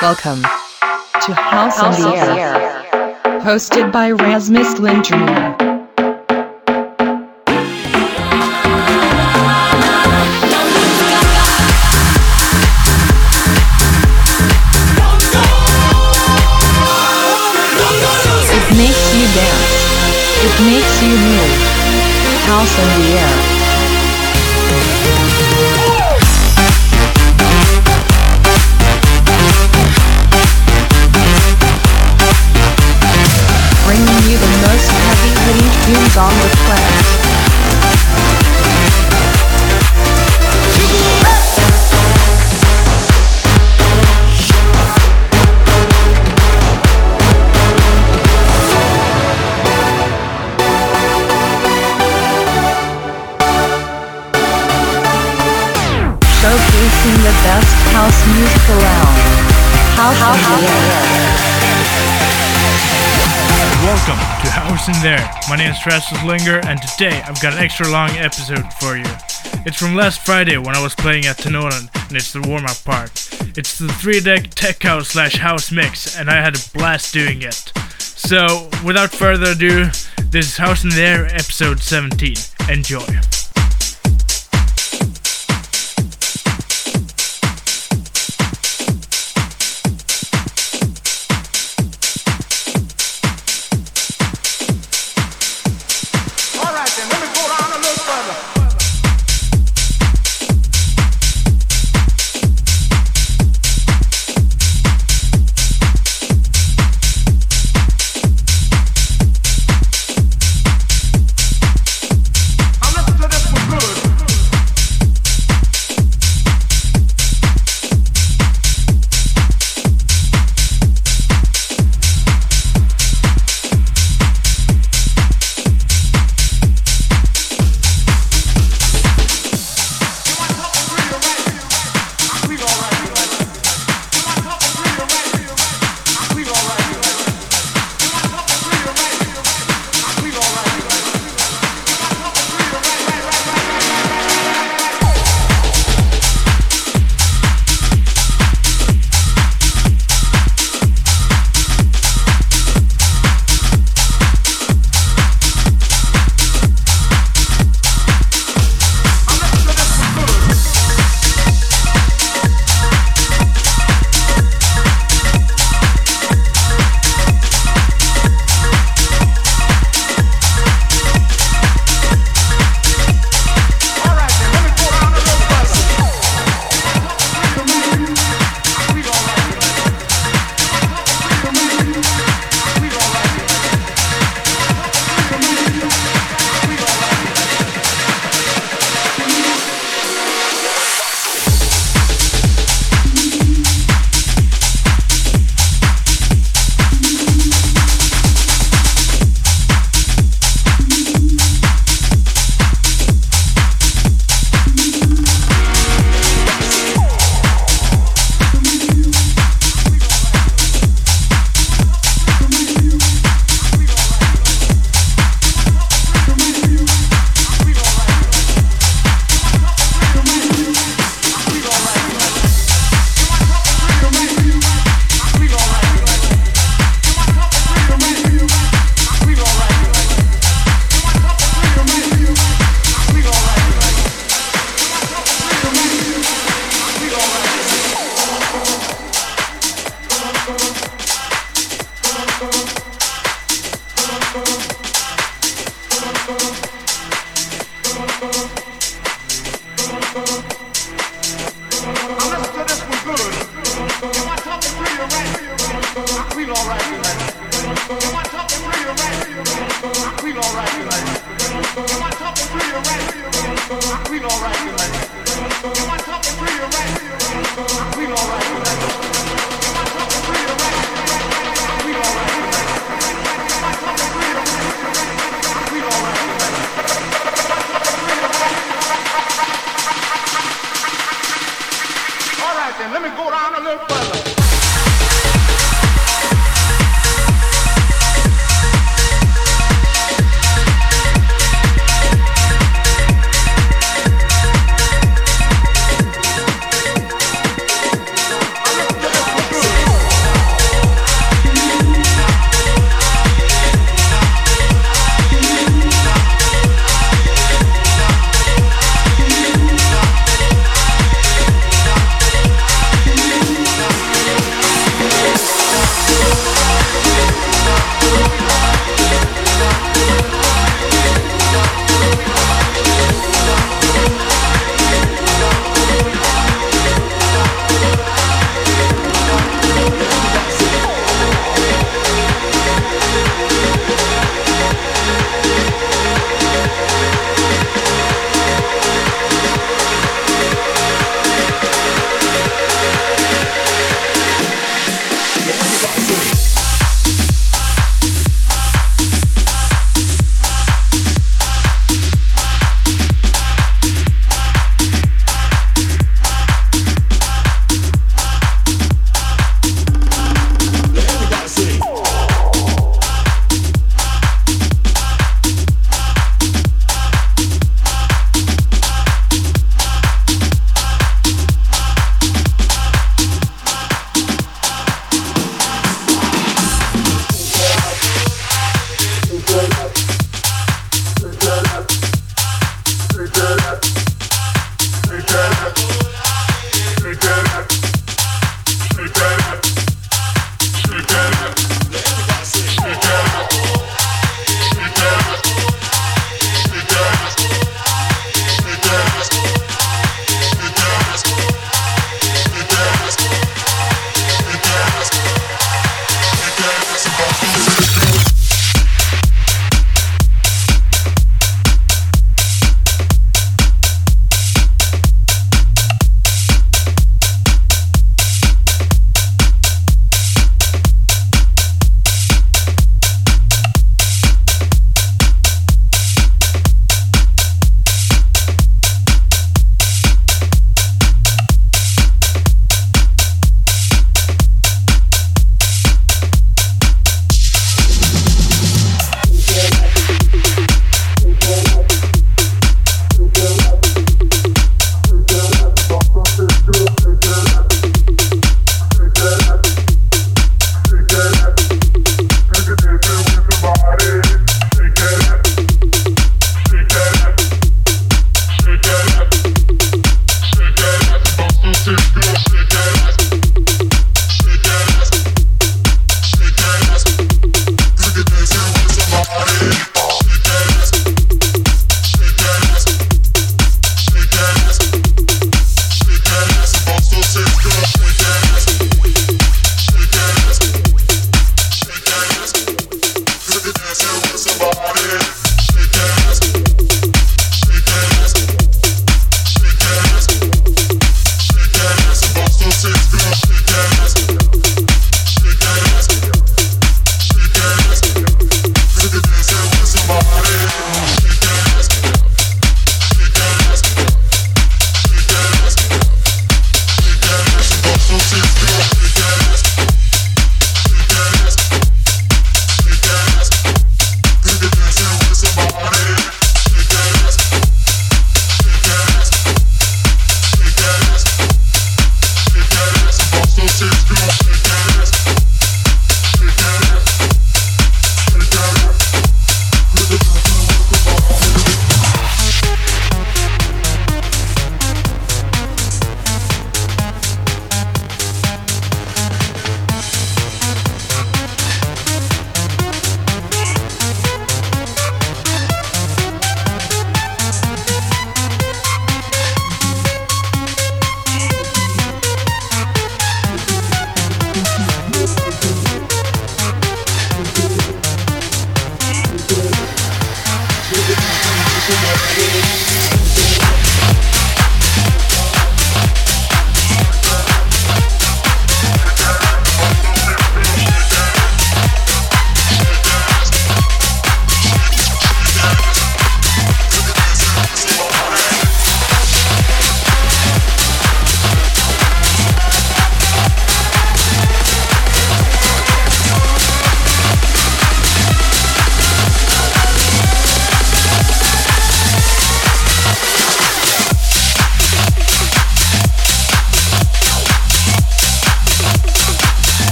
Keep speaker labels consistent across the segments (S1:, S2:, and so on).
S1: Welcome to House, House on the Air, hosted by Rasmus Linderman.
S2: There. My name is Rasmus Linger, and today I've got an extra long episode for you. It's from last Friday when I was playing at Tenoren, and it's the warm up part. It's the three deck tech house slash house mix, and I had a blast doing it. So, without further ado, this is House in There episode 17. Enjoy.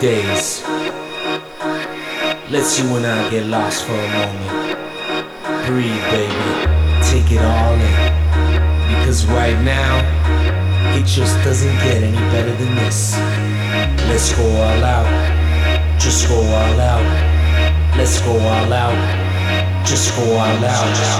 S3: Days. Let's you and I get lost for a moment. Breathe, baby. Take it all in. Because right now, it just doesn't get any better than this. Let's go all out. Just go all out. Let's go all out. Just go all out.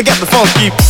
S4: They got the funky.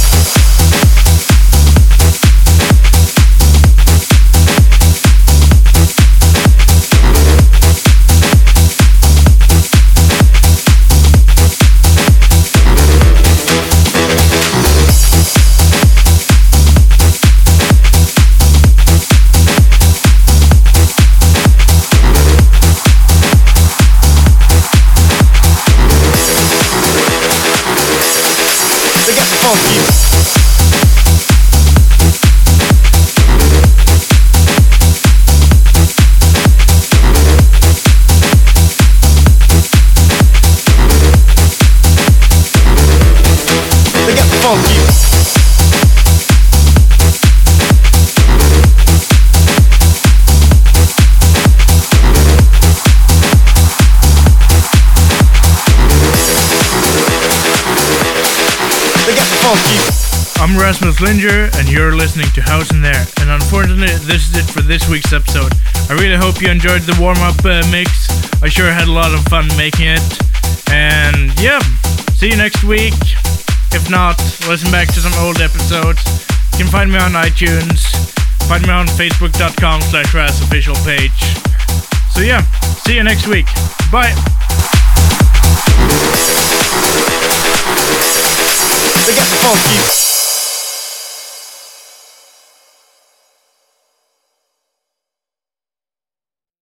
S2: Hope you enjoyed the warm up uh, mix. I sure had a lot of fun making it. And yeah, see you next week. If not, listen back to some old episodes. You can find me on iTunes. Find me on facebook.com slash official page. So yeah, see you next week. Bye.
S4: They got the funky.